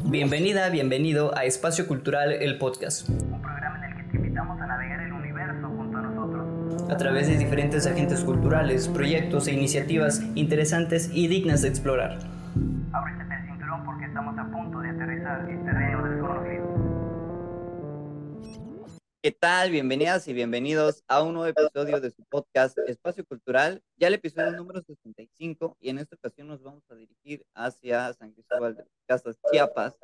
Bienvenida, bienvenido a Espacio Cultural, el podcast. Un programa en el que te invitamos a navegar el universo junto a nosotros. A través de diferentes agentes culturales, proyectos e iniciativas interesantes y dignas de explorar. ¿Qué tal? Bienvenidas y bienvenidos a un nuevo episodio de su podcast Espacio Cultural, ya el episodio número 65 y en esta ocasión nos vamos a dirigir hacia San Cristóbal de las Casas, Chiapas,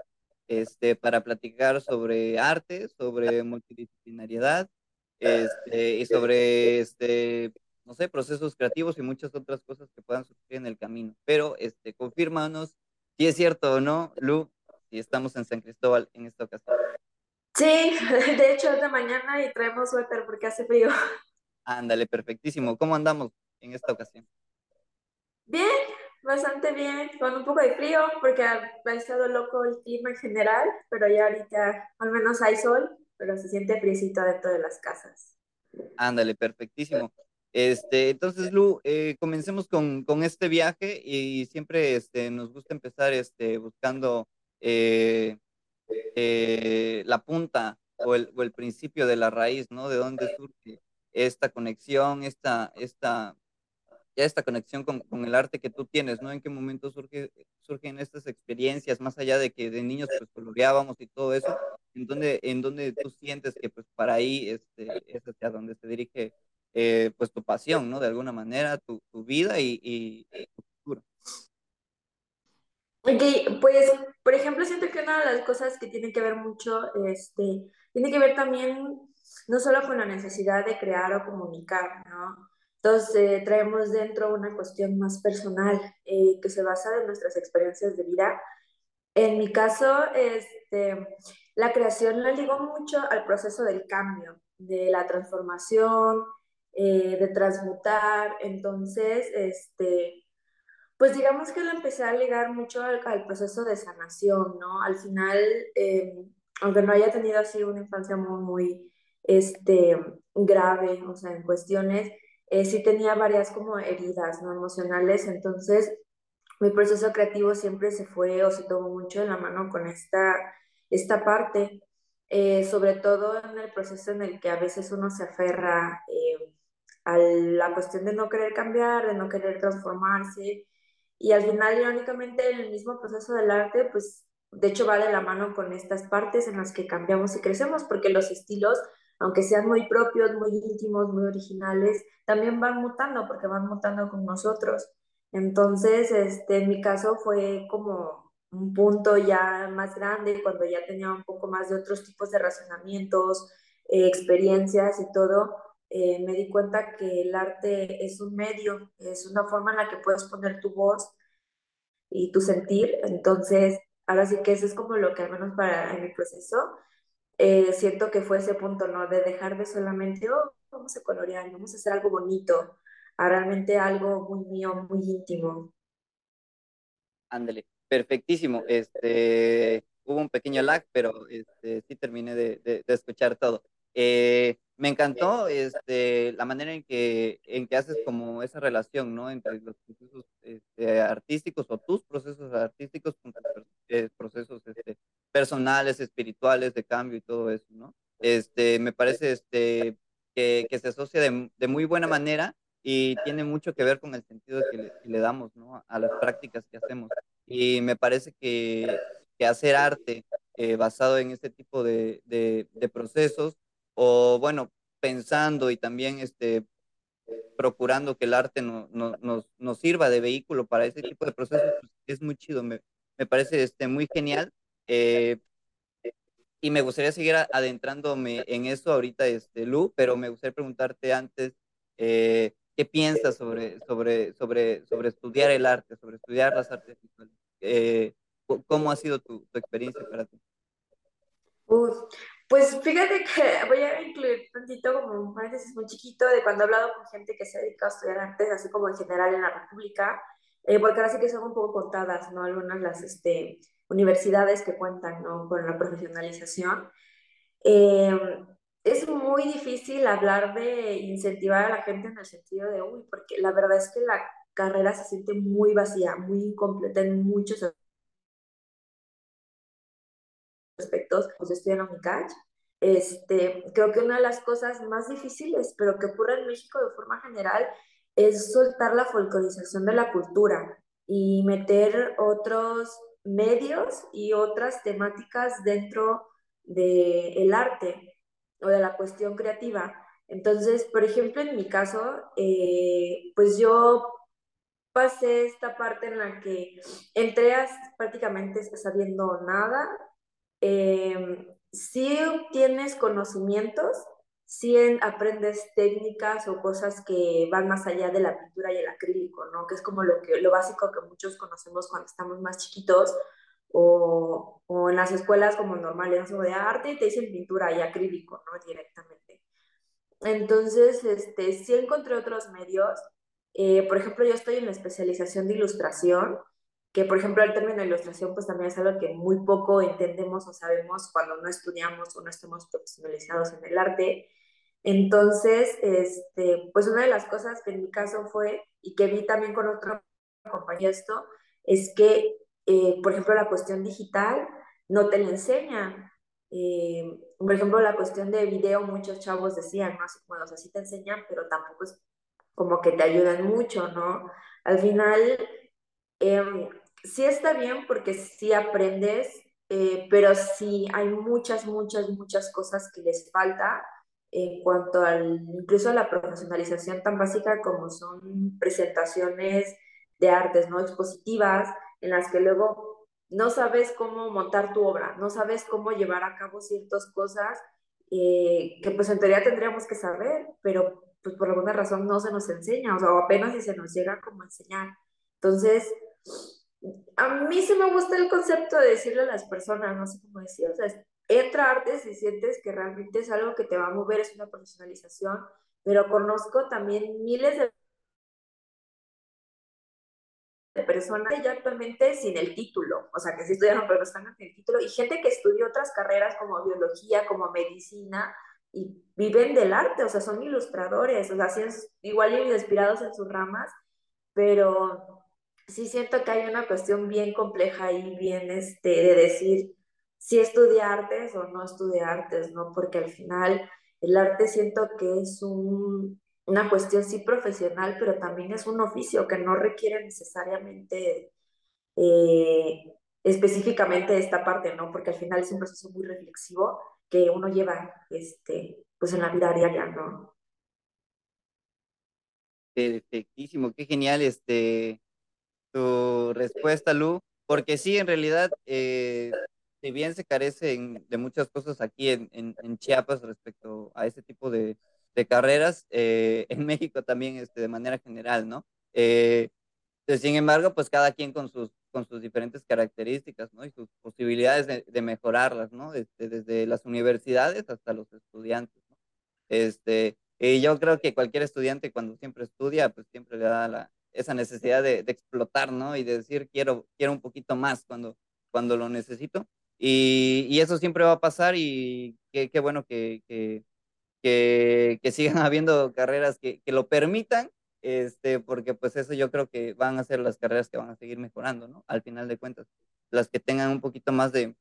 este, para platicar sobre arte, sobre multidisciplinariedad este, y sobre, este, no sé, procesos creativos y muchas otras cosas que puedan surgir en el camino. Pero, este, confírmanos si es cierto o no, Lu, si estamos en San Cristóbal en esta ocasión. Sí, de hecho es de mañana y traemos suéter porque hace frío. Ándale, perfectísimo. ¿Cómo andamos en esta ocasión? Bien, bastante bien, con un poco de frío porque ha, estado loco el clima en general, pero ya ahorita al menos hay sol, pero se siente friecito dentro de las casas. Ándale, perfectísimo. Este, entonces, Lu, eh, comencemos con, con este viaje y siempre este, nos gusta empezar este, buscando eh, eh, la punta o el, o el principio de la raíz, ¿no? De dónde surge esta conexión, esta, esta, esta conexión con, con el arte que tú tienes, ¿no? En qué momento surge, surgen estas experiencias, más allá de que de niños pues coloreábamos y todo eso, en donde, en donde tú sientes que pues para ahí este, es hacia donde se dirige eh, pues tu pasión, ¿no? De alguna manera, tu, tu vida y, y, y tu futuro. Ok, pues, por ejemplo, siento que una de las cosas que tiene que ver mucho, este, tiene que ver también no solo con la necesidad de crear o comunicar, ¿no? Entonces, eh, traemos dentro una cuestión más personal eh, que se basa en nuestras experiencias de vida. En mi caso, este, la creación la ligo mucho al proceso del cambio, de la transformación, eh, de transmutar. Entonces, este, pues digamos que lo empecé a ligar mucho al, proceso de sanación, ¿no? Al final, eh, aunque no haya tenido así una infancia muy, este, grave, o sea, en cuestiones, eh, sí tenía varias como heridas, ¿no? Emocionales, entonces mi proceso creativo siempre se fue o se tomó mucho de la mano con esta, esta parte, eh, sobre todo en el proceso en el que a veces uno se aferra a la cuestión de no querer cambiar, de no querer transformarse, y al final, irónicamente, en el mismo proceso del arte, pues de hecho va de la mano con estas partes en las que cambiamos y crecemos, porque los estilos, aunque sean muy propios, muy íntimos, muy originales, también van mutando, porque van mutando con nosotros. Entonces, este, en mi caso fue como un punto ya más grande, cuando ya tenía un poco más de otros tipos de razonamientos, eh, experiencias y todo, eh, me di cuenta que el arte es un medio, es una forma en la que puedes poner tu voz y tu sentir. Entonces, ahora sí que eso es como lo que al menos para en mi proceso, eh, siento que fue ese punto, ¿no? De dejar de solamente, oh, vamos a colorear, vamos a hacer algo bonito, a realmente algo muy mío, muy íntimo. Ándale, perfectísimo. Este, hubo un pequeño lag, pero este, sí terminé de, de, de escuchar todo. Eh, me encantó este, la manera en que, en que haces como esa relación, ¿no? Entre los procesos este, artísticos o tus procesos artísticos con eh, procesos este, personales, espirituales, de cambio y todo eso, ¿no? Este, me parece este, que, que se asocia de, de, muy buena manera y tiene mucho que ver con el sentido que le, que le damos, ¿no? A las prácticas que hacemos. Y me parece que, que hacer arte eh, basado en este tipo de, de, de procesos o bueno, pensando y también este, procurando que el arte no, no, nos, nos, sirva de vehículo para ese tipo de procesos, pues es muy chido, me, me parece este, muy genial. Eh, y me gustaría seguir adentrándome en eso ahorita, este, Lu, pero me gustaría preguntarte antes, eh, ¿qué piensas sobre, sobre, sobre, sobre estudiar el arte, sobre estudiar las artes visuales? Eh, ¿Cómo ha sido tu, experiencia para ti? Pues fíjate que voy a incluir tantito como un paréntesis muy chiquito de cuando he hablado con gente que se dedica a estudiar artes, así como en general en la República, eh, porque ahora sí que son un poco contadas, ¿no? Algunas las este, universidades que cuentan, ¿no? Con la profesionalización. Eh, es muy difícil hablar de incentivar a la gente en el sentido de, uy, porque la verdad es que la carrera se siente muy vacía, muy incompleta en muchos aspectos, pues estoy en UNICACH. Este, creo que una de las cosas más difíciles, pero que ocurre en México de forma general, es soltar la folclorización de la cultura y meter otros medios y otras temáticas dentro del arte o de la cuestión creativa. Entonces, por ejemplo, en mi caso, eh, pues yo pasé esta parte en la que entré prácticamente sabiendo nada. Eh, sí tienes conocimientos, sí aprendes técnicas o cosas que van más allá de la pintura y el acrílico, ¿no? Que es como lo, que, lo básico que muchos conocemos cuando estamos más chiquitos o, o en las escuelas como normales, de arte te dicen pintura y acrílico, ¿no? Directamente. Entonces, este, sí encontré otros medios. Eh, por ejemplo, yo estoy en la especialización de ilustración, que por ejemplo el término ilustración pues también es algo que muy poco entendemos o sabemos cuando no estudiamos o no estamos profesionalizados en el arte. Entonces, este, pues una de las cosas que en mi caso fue, y que vi también con otra compañía esto, es que, eh, por ejemplo, la cuestión digital no te la enseñan. Eh, por ejemplo, la cuestión de video, muchos chavos decían, ¿no? Así como, o sea, sí te enseñan, pero tampoco es como que te ayudan mucho, ¿no? Al final, eh, sí está bien porque sí aprendes, eh, pero sí hay muchas, muchas, muchas cosas que les falta en cuanto al, incluso a la profesionalización tan básica como son presentaciones de artes, ¿no? Expositivas, en las que luego no sabes cómo montar tu obra, no sabes cómo llevar a cabo ciertas cosas eh, que pues en teoría tendríamos que saber, pero pues por alguna razón no se nos enseña, o sea, apenas si se nos llega como a enseñar. Entonces, a mí sí me gusta el concepto de decirle a las personas, no sé cómo decir, o sea, entra artes y sientes que realmente es algo que te va a mover, es una profesionalización, pero conozco también miles de personas ya actualmente sin el título, o sea, que sí estudiaron, pero están sin el título, y gente que estudió otras carreras como biología, como medicina, y viven del arte, o sea, son ilustradores, o sea, sí igual inspirados en sus ramas, pero sí siento que hay una cuestión bien compleja ahí, bien este, de decir si estudiar artes o no estudiar artes, ¿no? Porque al final el arte siento que es un, una cuestión sí profesional, pero también es un oficio que no requiere necesariamente eh, específicamente esta parte, ¿no? Porque al final es un proceso muy reflexivo que uno lleva este, pues en la vida diaria, ¿no? Perfectísimo, qué genial este tu respuesta, Lu, porque sí, en realidad, eh, si bien se carece de muchas cosas aquí en, en Chiapas respecto a ese tipo de, de carreras eh, en México también este, de manera general, ¿no? Eh, sin embargo, pues cada quien con sus, con sus diferentes características, ¿no? Y sus posibilidades de, de mejorarlas, ¿no? Este, desde las universidades hasta los estudiantes, ¿no? Este, y yo creo que cualquier estudiante cuando siempre estudia, pues siempre le da la, esa necesidad de, de, explotar, ¿no? Y de decir, quiero, quiero un poquito más cuando, cuando lo necesito. Y, y eso siempre va a pasar y qué, qué bueno que, que, que, que sigan habiendo carreras que, que, lo permitan, este, porque pues eso yo creo que van a ser las carreras que van a seguir mejorando, ¿no? Al final de cuentas, las que tengan un poquito más de,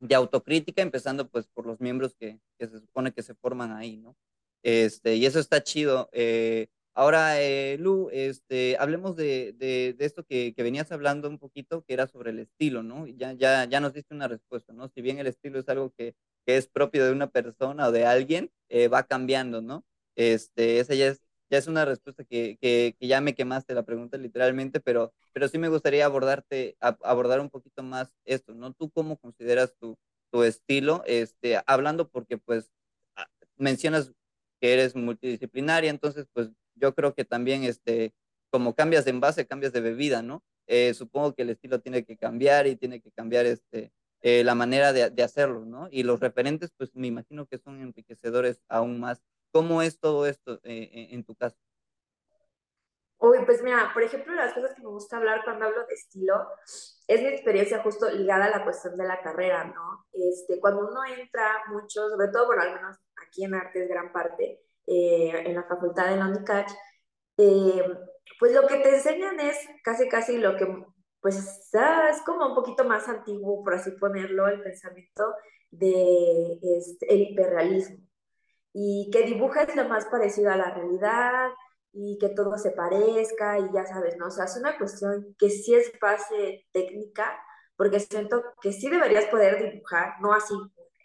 de autocrítica, empezando pues por los miembros que, que, se supone que se forman ahí, ¿no? Este, y eso está chido. Eh, ahora, eh, Lu, este, hablemos de, de, de esto que, que, venías hablando un poquito, que era sobre el estilo, ¿no? Ya, ya, ya nos diste una respuesta, ¿no? Si bien el estilo es algo que, que es propio de una persona o de alguien, eh, va cambiando, ¿no? Este, esa ya es, ya es una respuesta que, que, que, ya me quemaste la pregunta literalmente, pero, pero sí me gustaría abordarte, a, abordar un poquito más esto, ¿no? ¿Tú cómo consideras tu, tu estilo? Este, hablando porque pues mencionas que eres multidisciplinaria, entonces pues yo creo que también este, como cambias de envase, cambias de bebida, ¿no? Eh, supongo que el estilo tiene que cambiar y tiene que cambiar este, eh, la manera de, de, hacerlo, ¿no? Y los referentes, pues me imagino que son enriquecedores aún más. ¿Cómo es todo esto eh, en tu caso? Uy, pues mira, por ejemplo, las cosas que me gusta hablar cuando hablo de estilo es mi experiencia justo ligada a la cuestión de la carrera, ¿no? Este, cuando uno entra mucho, sobre todo, bueno, al menos aquí en artes gran parte, eh, en la facultad de la eh, pues lo que te enseñan es casi casi lo que pues es como un poquito más antiguo, por así ponerlo, el pensamiento de este, el hiperrealismo y que dibujes lo más parecido a la realidad y que todo se parezca y ya sabes, ¿no? O sea, es una cuestión que sí es base técnica, porque siento que sí deberías poder dibujar, no así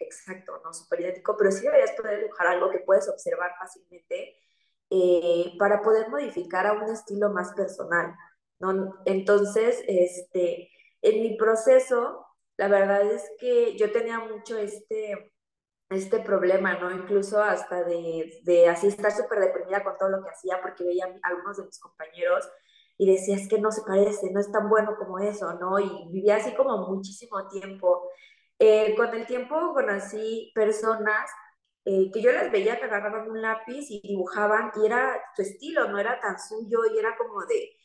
exacto, no súper idéntico, pero sí deberías poder dibujar algo que puedes observar fácilmente eh, para poder modificar a un estilo más personal, ¿no? Entonces, este, en mi proceso, la verdad es que yo tenía mucho este, este problema, ¿no? Incluso hasta de, de así estar súper deprimida con todo lo que hacía porque veía a algunos de mis compañeros y decía, es que no se parece, no es tan bueno como eso, ¿no? Y vivía así como muchísimo tiempo. Eh, con el tiempo conocí personas eh, que yo las veía que agarraban un lápiz y dibujaban y era su estilo, no era tan suyo y era como de,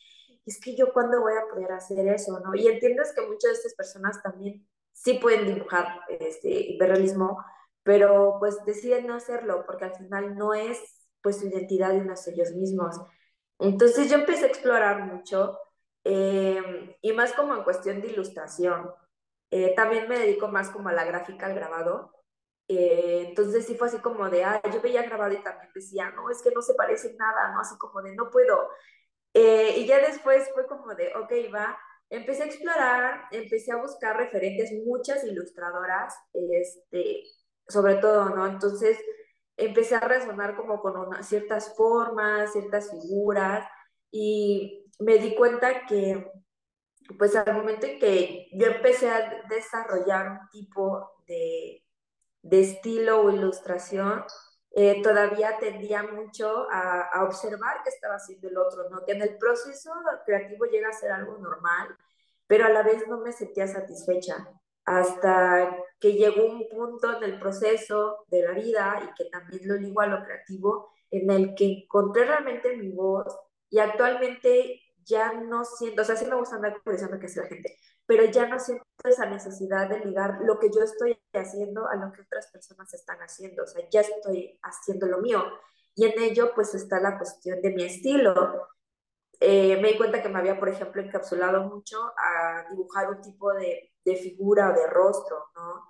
es que yo cuándo voy a poder hacer eso, ¿no? Y entiendes que muchas de estas personas también sí pueden dibujar este hiperrealismo, pero pues deciden no hacerlo porque al final no es pues su identidad y no es ellos mismos. Entonces yo empecé a explorar mucho eh, y más como en cuestión de ilustración. Eh, también me dedico más como a la gráfica, al grabado. Eh, entonces sí fue así como de, ah, yo veía grabado y también decía, no, es que no se parece nada, ¿no? Así como de, no puedo. y ya después fue como de, ok, va, empecé a explorar, empecé a buscar referentes, muchas ilustradoras, este, sobre todo, ¿no? Entonces empecé a resonar como con ciertas formas, ciertas figuras y me di cuenta que pues al momento en que yo empecé a desarrollar un tipo de, de estilo o ilustración, eh, todavía tendía mucho a, a, observar qué estaba haciendo el otro, ¿no? Que en el proceso creativo llega a ser algo normal, pero a la vez no me sentía satisfecha hasta que llegó un punto en el proceso de la vida y que también lo ligo a lo creativo, en el que encontré realmente mi voz y actualmente ya no siento, o sea, sí me gusta andar pensando que es la gente, pero ya no siento esa necesidad de ligar lo que yo estoy haciendo a lo que otras personas están haciendo, o sea, ya estoy haciendo lo mío. Y en ello pues está la cuestión de mi estilo. Eh, me di cuenta que me había, por ejemplo, encapsulado mucho a dibujar un tipo de de figura o de rostro, ¿no?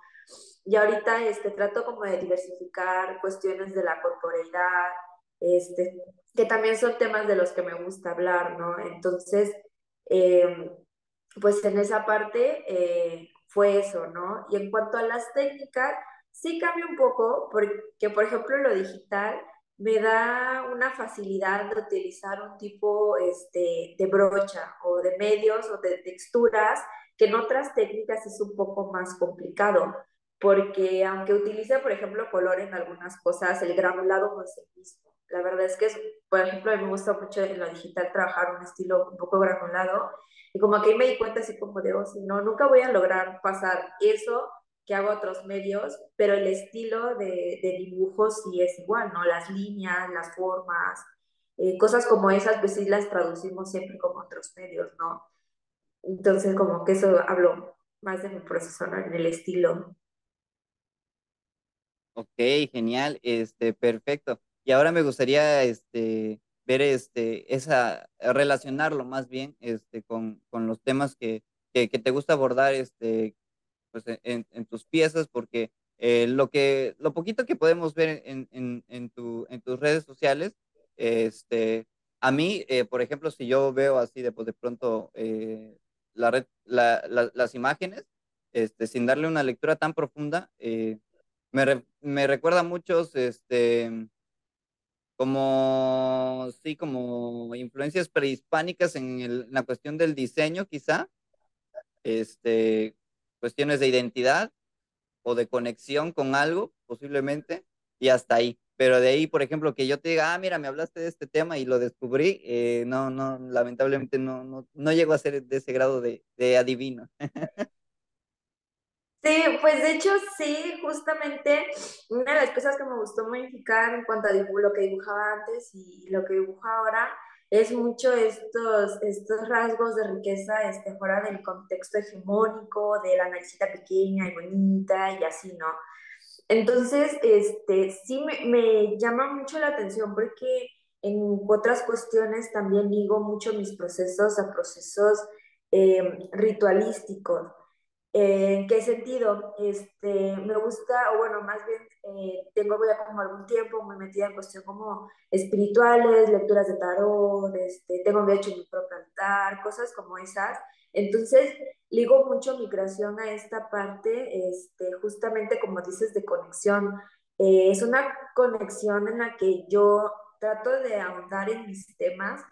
Y ahorita este, trato como de diversificar cuestiones de la corporeidad, este, que también son temas de los que me gusta hablar, ¿no? Entonces, em, pues en esa parte eh, fue eso, ¿no? Y en cuanto a las técnicas, sí cambia un poco, porque por ejemplo lo digital me da una facilidad de utilizar un tipo este, de brocha o de medios o de texturas que en otras técnicas es un poco más complicado, porque aunque utilice, por ejemplo, color en algunas cosas, el granulado no es el mismo. La verdad es que, por ejemplo, a mí me gusta mucho en lo digital trabajar un estilo un poco granulado, y como que ahí me di cuenta así como de, oh, si no, nunca voy a lograr pasar eso que hago otros medios, pero el estilo de, de dibujo sí es igual, ¿no? Las líneas, las formas, eh, cosas como esas, pues sí las traducimos siempre como otros medios, ¿no? Entonces, como que eso hablo más de mi proceso, ¿no? En el estilo. Ok, genial, este, perfecto. Y ahora me gustaría, este, ver, este, esa, relacionarlo más bien, este, con, con los temas que, que, te gusta abordar, este, pues, en, en tus piezas, porque eh, lo que, lo poquito que podemos ver en, en, tu, en tus redes sociales, este, a mí, eh, por ejemplo, si yo veo así de, pues, de pronto eh, la red, la, las imágenes, este, sin darle una lectura tan profunda, eh, me, me, recuerda muchos, este, como, sí, como influencias prehispánicas en, el, en la cuestión del diseño, quizá, este, cuestiones de identidad o de conexión con algo, posiblemente, y hasta ahí. Pero de ahí, por ejemplo, que yo te diga, ah, mira, me hablaste de este tema y lo descubrí, eh, no, no, lamentablemente no, no, no llego a ser de ese grado de, de adivino. Sí, pues de hecho sí, justamente una de las cosas que me gustó modificar en cuanto a lo que dibujaba antes y lo que dibujo ahora es mucho estos, estos rasgos de riqueza este, fuera del contexto hegemónico, de la naricita pequeña y bonita y así, ¿no? Entonces, este, sí me, me, llama mucho la atención porque en otras cuestiones también digo mucho mis procesos a procesos eh, ritualísticos. ¿En qué sentido? Este, me gusta, o bueno, más bien eh, tengo ya como algún tiempo muy metida en cuestión como espirituales, lecturas de tarot, este, tengo de hecho mi propio altar, cosas como esas. Entonces, ligo mucho mi creación a esta parte, este, justamente como dices, de conexión. Eh, es una conexión en la que yo trato de ahondar en mis temas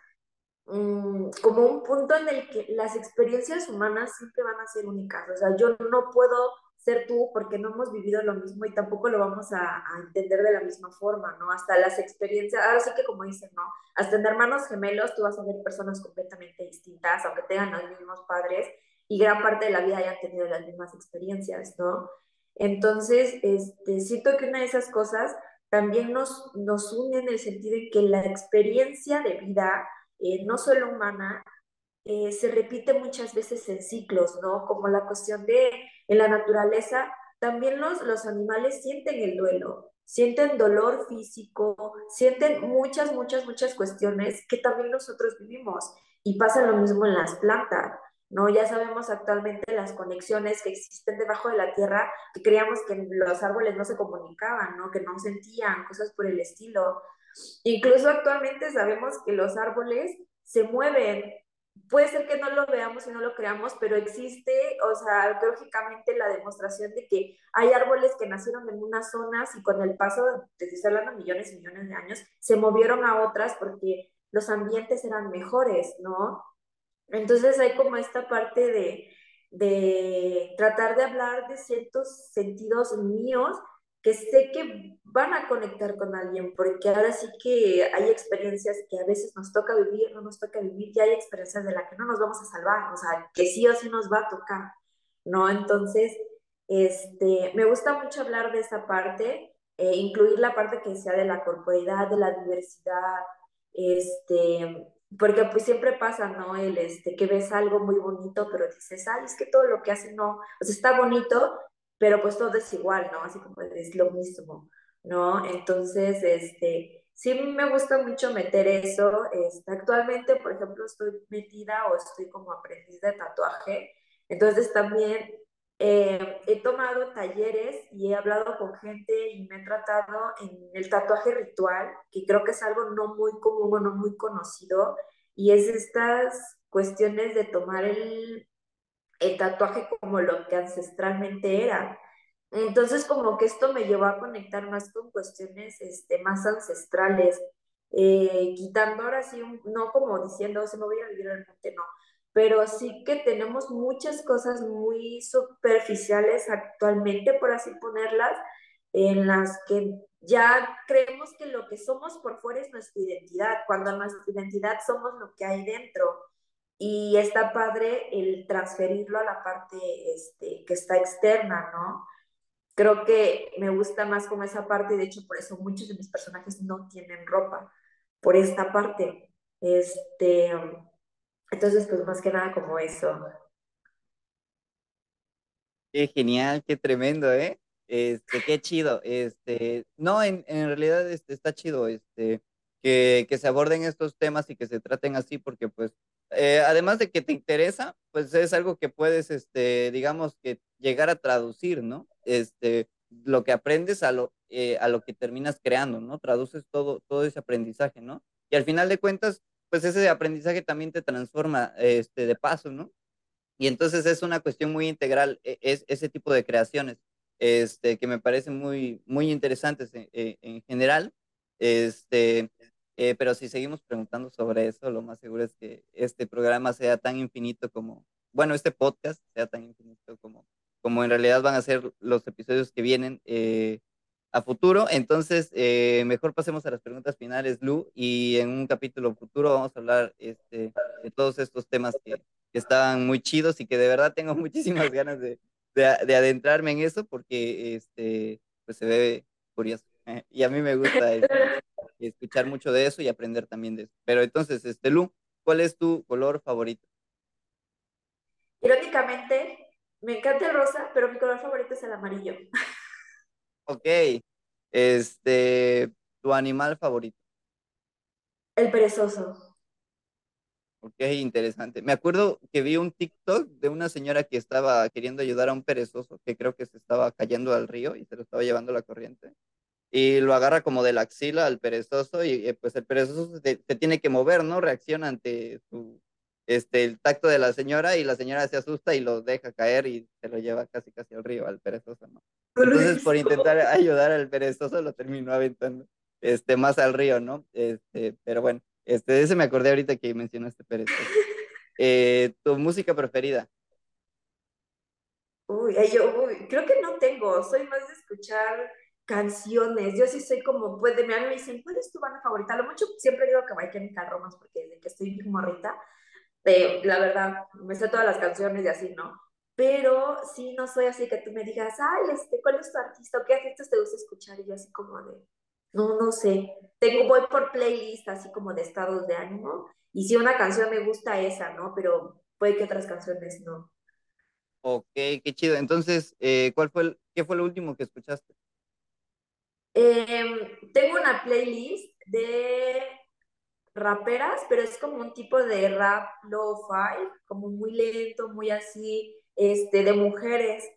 Mm, como un punto en el que las experiencias humanas siempre van a ser únicas. O sea, yo no puedo ser tú porque no hemos vivido lo mismo y tampoco lo vamos a, entender de la misma forma, ¿no? Hasta las experiencias, ahora sí que como dicen, ¿no? Hasta en hermanos gemelos tú vas a ver personas completamente distintas, aunque tengan los mismos padres y gran parte de la vida hayan tenido las mismas experiencias, ¿no? Entonces, este, siento que una de esas cosas también nos, nos une en el sentido de que la experiencia de vida eh, no solo humana, eh, se repite muchas veces en ciclos, ¿no? Como la cuestión de, en la naturaleza, también los, los animales sienten el duelo, sienten dolor físico, sienten muchas, muchas, muchas cuestiones que también nosotros vivimos. Y pasa lo mismo en las plantas, ¿no? Ya sabemos actualmente las conexiones que existen debajo de la tierra, que creíamos que los árboles no se comunicaban, ¿no? Que no sentían, cosas por el estilo. Incluso actualmente sabemos que los árboles se mueven. Puede ser que no lo veamos y no lo creamos, pero existe, o sea, arqueológicamente la demostración de que hay árboles que nacieron en unas zonas y con el paso, te estoy hablando millones y millones de años, se movieron a otras porque los ambientes eran mejores, ¿no? Entonces hay como esta parte de, de tratar de hablar de ciertos sentidos míos que sé que van a conectar con alguien, porque ahora sí que hay experiencias que a veces nos toca vivir, no nos toca vivir, y hay experiencias de las que no nos vamos a salvar, o sea, que sí o sí nos va a tocar, ¿no? Entonces, este, me gusta mucho hablar de esa parte, eh, incluir la parte que sea de la corporalidad, de la diversidad, este, porque pues siempre pasa, ¿no? El, este, que ves algo muy bonito, pero dices, ay, es que todo lo que hace no, o sea, está bonito, pero pues todo es igual, ¿no? Así como es lo mismo, ¿no? Entonces, este, sí me gusta mucho meter eso. Este, actualmente, por ejemplo, estoy metida o estoy como aprendiz de tatuaje, entonces también eh, he tomado talleres y he hablado con gente y me he tratado en el tatuaje ritual, que creo que es algo no muy común o no muy conocido, y es estas cuestiones de tomar el, el tatuaje como lo que ancestralmente era. Entonces, como que esto me llevó a conectar más con cuestiones este, más ancestrales, eh, quitando ahora sí, no como diciendo, se me voy a vivir al monte, no, pero sí que tenemos muchas cosas muy superficiales actualmente, por así ponerlas, en las que ya creemos que lo que somos por fuera es nuestra identidad, cuando nuestra identidad somos lo que hay dentro y está padre el transferirlo a la parte este, que está externa, ¿no? Creo que me gusta más como esa parte, de hecho por eso muchos de mis personajes no tienen ropa, por esta parte. Este, entonces, pues más que nada como eso. Qué genial, qué tremendo, ¿eh? Este, qué chido. Este, no, en, en realidad este, está chido este, que, que se aborden estos temas y que se traten así, porque pues eh, además de que te interesa, pues es algo que puedes, este, digamos que llegar a traducir, ¿no? Este, lo que aprendes a lo, eh, a lo que terminas creando, ¿no? Traduces todo, todo ese aprendizaje, ¿no? Y al final de cuentas, pues ese aprendizaje también te transforma, este, de paso, ¿no? Y entonces es una cuestión muy integral, e, es, ese tipo de creaciones, este, que me parecen muy, muy interesantes en, en general. Este, eh, pero si seguimos preguntando sobre eso, lo más seguro es que este programa sea tan infinito como, bueno, este podcast sea tan infinito como, como en realidad van a ser los episodios que vienen eh, a futuro. Entonces, eh, mejor pasemos a las preguntas finales, Lu, y en un capítulo futuro vamos a hablar este, de todos estos temas que, estaban muy chidos y que de verdad tengo muchísimas ganas de, de, de adentrarme en eso porque este, pues se ve curioso. y a mí me gusta escuchar mucho de eso y aprender también de eso. Pero entonces, este Lu, ¿cuál es tu color favorito? Irónicamente, me encanta el rosa, pero mi color favorito es el amarillo. Ok. Este, ¿tu animal favorito? El perezoso. Ok, interesante. Me acuerdo que vi un TikTok de una señora que estaba queriendo ayudar a un perezoso que creo que se estaba cayendo al río y se lo estaba llevando la corriente. Y lo agarra como de la axila al perezoso y eh, pues el perezoso se, se tiene que mover, ¿no? Reacciona ante su, este, el tacto de la señora y la señora se asusta y lo deja caer y se lo lleva casi casi al río, al perezoso, ¿no? Entonces por intentar ayudar al perezoso lo terminó aventando este, más al río, ¿no? Este, pero bueno, este, ese me acordé ahorita que mencionaste perezoso. Eh, ¿tu música preferida? Uy, yo, uy, creo que no tengo, soy más de escuchar canciones. Yo sí soy como, pues de mí me dicen, ¿cuál es tu banda favorita? Lo mucho siempre digo que Chemical Romance porque desde que estoy bien morrita, eh, la verdad, me sé todas las canciones y así, ¿no? Pero sí, no soy así que tú me digas, ay, este, ¿cuál es tu artista? ¿O qué artistas te gusta escuchar? Y yo así como de, no, no sé. Tengo, voy por playlist así como de estados de ánimo. Y si una canción me gusta esa, ¿no? Pero puede que otras canciones no. Ok, qué chido. Entonces, eh, ¿cuál fue el, qué fue lo último que escuchaste? Em, tengo una playlist de raperas, pero es como un tipo de rap lo-fi, como muy lento, muy así, este, de mujeres,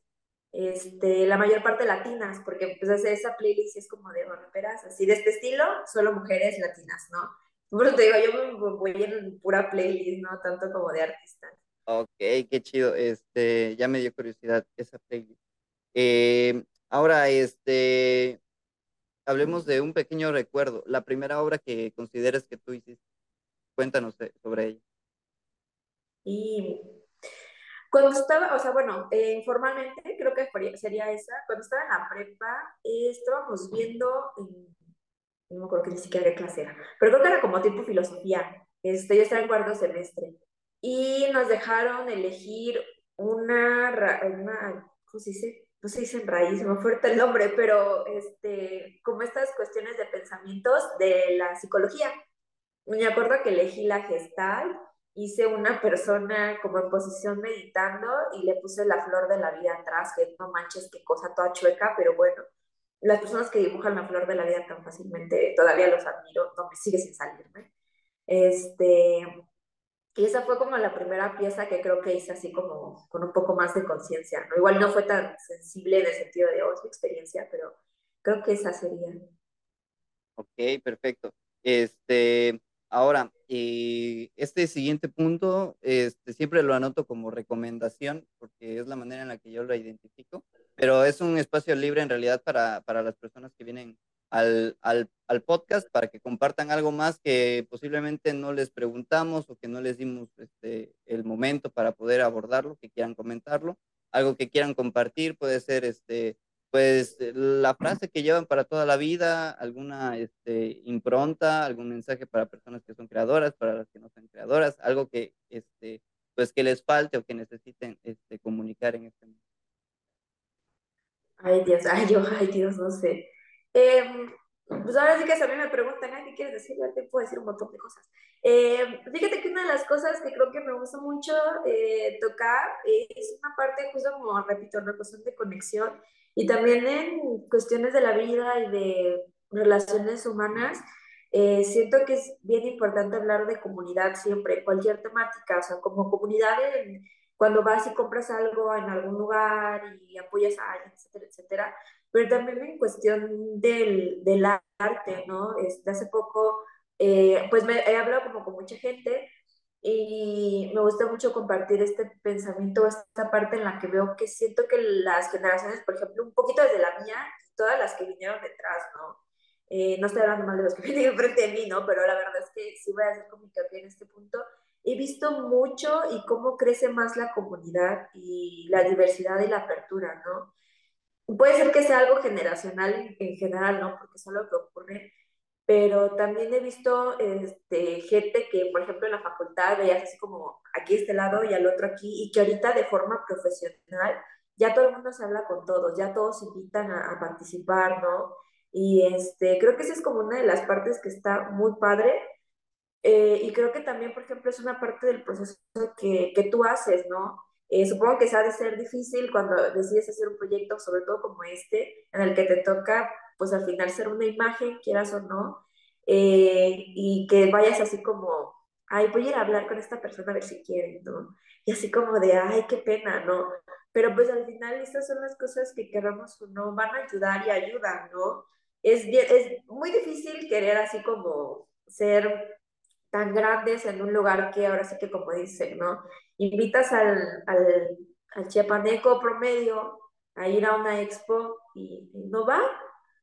este, la mayor parte latinas, porque pues esa playlist es como de raperas, así de este estilo, solo mujeres latinas, ¿no? Por eso te digo, yo me voy en pura playlist, ¿no? Tanto como de artistas. Ok, qué chido. Este, ya me dio curiosidad esa playlist. Eh, ahora, este, hablemos de un pequeño recuerdo. La primera obra que consideres que tú hiciste. Cuéntanos de- sobre ella. Y cuando estaba, o sea, bueno, eh, informalmente creo que sería esa, cuando estaba en la prepa, eh, estábamos viendo, en- no me acuerdo que ni siquiera qué clase era, pero creo que era como tipo filosofía, este, yo estaba en cuarto semestre, y nos dejaron elegir una, una, ¿cómo se dice? No se dice en raíz, se me fue ahorita el nombre, pero este, como estas cuestiones de pensamientos de la psicología. Me acuerdo que elegí la gestal, hice una persona como en posición meditando y le puse la flor de la vida atrás, que no manches, qué cosa toda chueca, pero bueno, las personas que dibujan la flor de la vida tan fácilmente, todavía los admiro, no me sigue sin salirme. Este, y esa fue como la primera pieza que creo que hice así como con un poco más de conciencia, ¿no? Igual no fue tan sensible en el sentido de, oh, mi experiencia, pero creo que esa sería. Ok, perfecto. Este, ahora, y este siguiente punto, este, siempre lo anoto como recomendación, porque es la manera en la que yo lo identifico, pero es un espacio libre en realidad para, para las personas que vienen al, al, al podcast, para que compartan algo más que posiblemente no les preguntamos o que no les dimos este, el momento para poder abordarlo, que quieran comentarlo, algo que quieran compartir, puede ser este pues la frase que llevan para toda la vida, alguna este, impronta, algún mensaje para personas que son creadoras, para las que no son creadoras, algo que este, pues que les falte o que necesiten este, comunicar en este momento. Ay, Dios, ay, yo, ay, Dios, no sé. Em, pues ahora sí que a mí me preguntan, ¿qué quieres decir? Yo te puedo decir un montón de cosas. Em, fíjate que una de las cosas que creo que me gusta mucho eh, tocar eh, es una parte justo como, repito, una cuestión de conexión y también en cuestiones de la vida y de relaciones humanas. eh, siento que es bien importante hablar de comunidad siempre, cualquier temática, o sea, como comunidad en cuando vas y compras algo en algún lugar y apoyas a alguien, etcétera, etcétera, pero también en cuestión del, del arte, ¿no? Este, hace poco, eh, pues me he hablado como con mucha gente y me gusta mucho compartir este pensamiento, esta parte en la que veo que siento que las generaciones, por ejemplo, un poquito desde la mía, todas las que vinieron detrás, ¿no? Eh, no estoy hablando mal de los que vienen enfrente de mí, ¿no? Pero la verdad es que sí voy a hacer como hincapié en este punto he visto mucho y cómo crece más la comunidad y la diversidad y la apertura, ¿no? Puede ser que sea algo generacional en, en general, ¿no? Porque es lo que ocurre, pero también he visto este, gente que, por ejemplo, en la facultad veías así como aquí este lado y al otro aquí, y que ahorita de forma profesional ya todo el mundo se habla con todos, ya todos invitan a, a participar, ¿no? Y este, creo que esa es como una de las partes que está muy padre eh, y creo que también, por ejemplo, es una parte del proceso que, que tú haces, ¿no? Eh, supongo que se ha de ser difícil cuando decides hacer un proyecto, sobre todo como este, en el que te toca, pues al final ser una imagen, quieras o no, eh, y que vayas así como ay, voy a ir a hablar con esta persona a ver si quiere, ¿no? Y así como de, ay, qué pena, ¿no? Pero pues al final estas son las cosas que queramos o no, van a ayudar y ayudan, ¿no? Es, es muy difícil querer así como ser tan grandes en un lugar que ahora sí que como dicen, ¿no? Invitas al, al, al chiapaneco promedio a ir a una expo y, no va,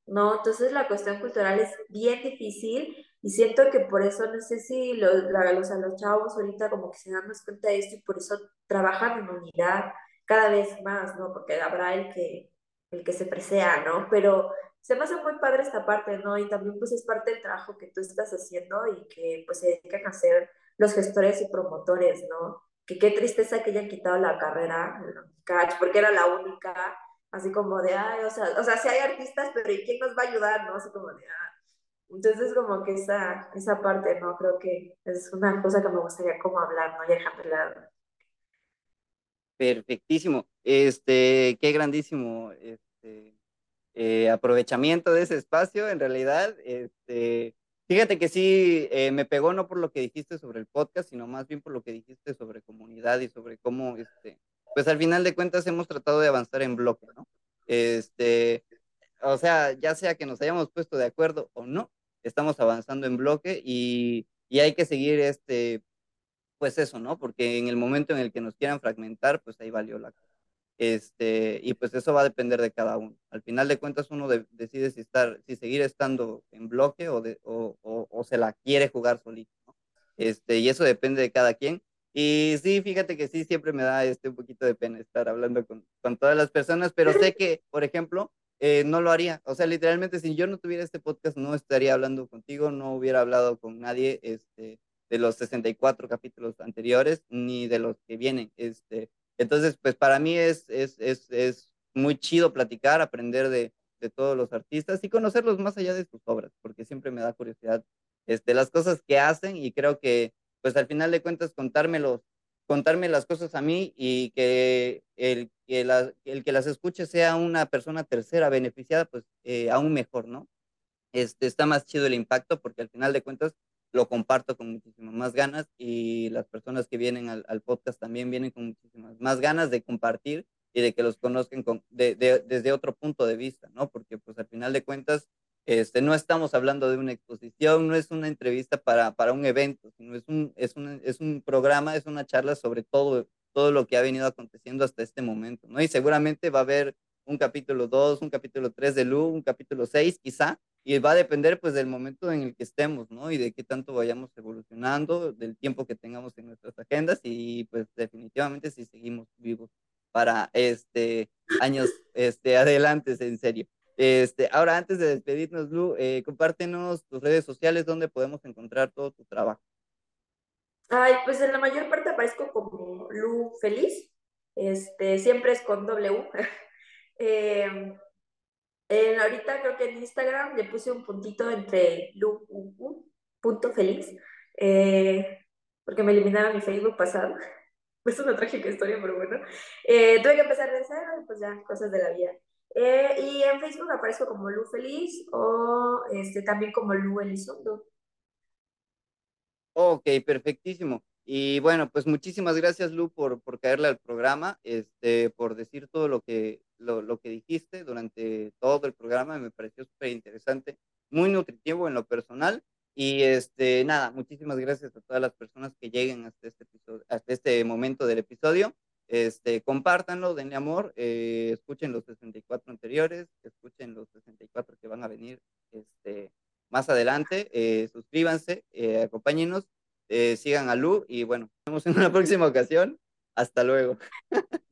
¿no? Entonces la cuestión cultural es bien difícil y siento que por eso, no sé si los, los, a los chavos ahorita como que se dan más cuenta de esto y por eso trabajan en unidad cada vez más, ¿no? Porque habrá el que, el que se presea, ¿no? Pero se me hace muy padre esta parte, ¿no? Y también pues es parte del trabajo que tú estás haciendo y que pues se dedican a hacer los gestores y promotores, ¿no? Que qué tristeza que hayan quitado la carrera, catch, porque era la única, así como de, ay, o sea, o sea, sí hay artistas, pero ¿y quién nos va a ayudar, no? Así como de, ah. Entonces como que esa, esa parte, ¿no? Creo que es una cosa que me gustaría como hablar, ¿no? Y dejarla. Perfectísimo. Este, qué grandísimo, este, eh, aprovechamiento de ese espacio, en realidad. Este, fíjate que sí, eh, me pegó no por lo que dijiste sobre el podcast, sino más bien por lo que dijiste sobre comunidad y sobre cómo, este, pues al final de cuentas hemos tratado de avanzar en bloque, ¿no? Este, o sea, ya sea que nos hayamos puesto de acuerdo o no, estamos avanzando en bloque y, y hay que seguir este, pues eso, ¿no? Porque en el momento en el que nos quieran fragmentar, pues ahí valió la cosa. Este, y pues eso va a depender de cada uno. Al final de cuentas uno decide si, estar, si seguir estando en bloque o, o, se la quiere jugar solito. Este, y eso depende de cada quien. Y sí, fíjate que sí, siempre me da este, un poquito de pena estar hablando con, con todas las personas, pero sé que, por ejemplo, eh, no lo haría. O sea, literalmente, si yo no tuviera este podcast, no estaría hablando contigo, no hubiera hablado con nadie este, de los 64 capítulos anteriores, ni de los que vienen. Este, entonces, pues para mí es, es, es, es muy chido platicar, aprender de, de, todos los artistas y conocerlos más allá de sus obras, porque siempre me da curiosidad este, las cosas que hacen y creo que, pues al final de cuentas, contármelos, contarme las cosas a mí y que el, que la, el que las escuche sea una persona tercera beneficiada, pues eh, aún mejor, ¿no? Este, está más chido el impacto porque al final de cuentas lo comparto con muchísimas más ganas y las personas que vienen al, al, podcast también vienen con muchísimas más ganas de compartir y de que los conozcan con, de, de, desde otro punto de vista, ¿no? Porque pues al final de cuentas este, no estamos hablando de una exposición, no es una entrevista para, para un evento, sino es un, es, un, es un programa, es una charla sobre todo, todo lo que ha venido aconteciendo hasta este momento, ¿no? Y seguramente va a haber un capítulo 2, un capítulo 3 de Lu, un capítulo 6 quizá, y va a depender pues del momento en el que estemos, ¿no? Y de qué tanto vayamos evolucionando, del tiempo que tengamos en nuestras agendas y pues definitivamente si seguimos vivos para este años este adelante en serio. Este, ahora antes de despedirnos, Lu, eh, compártenos tus redes sociales donde podemos encontrar todo tu trabajo. Ay, pues en la mayor parte aparezco como Lu Feliz, este, siempre es con W. eh, ahorita creo que en Instagram le puse un puntito entre lu, punto feliz, eh, porque me eliminaron mi Facebook pasado. Es una trágica historia, pero bueno. Eh, tuve que empezar de cero y pues ya, cosas de la vida. Eh, y en Facebook aparezco como Lu Feliz o este, también como Lu Elizondo. Ok, perfectísimo. Y bueno, pues muchísimas gracias, Lu, por, por caerle al programa, este, por decir todo lo que, lo, lo que dijiste durante todo el programa. Me pareció súper interesante, muy nutritivo en lo personal. Y este, nada, muchísimas gracias a todas las personas que lleguen hasta este, episodio, hasta este momento del episodio. Este, compártanlo, denle amor, eh, escuchen los 64 anteriores, escuchen los 64 que van a venir este, más adelante, eh, suscríbanse, eh, acompáñenos eh, sigan a Lu y bueno, nos vemos en una próxima ocasión. Hasta luego.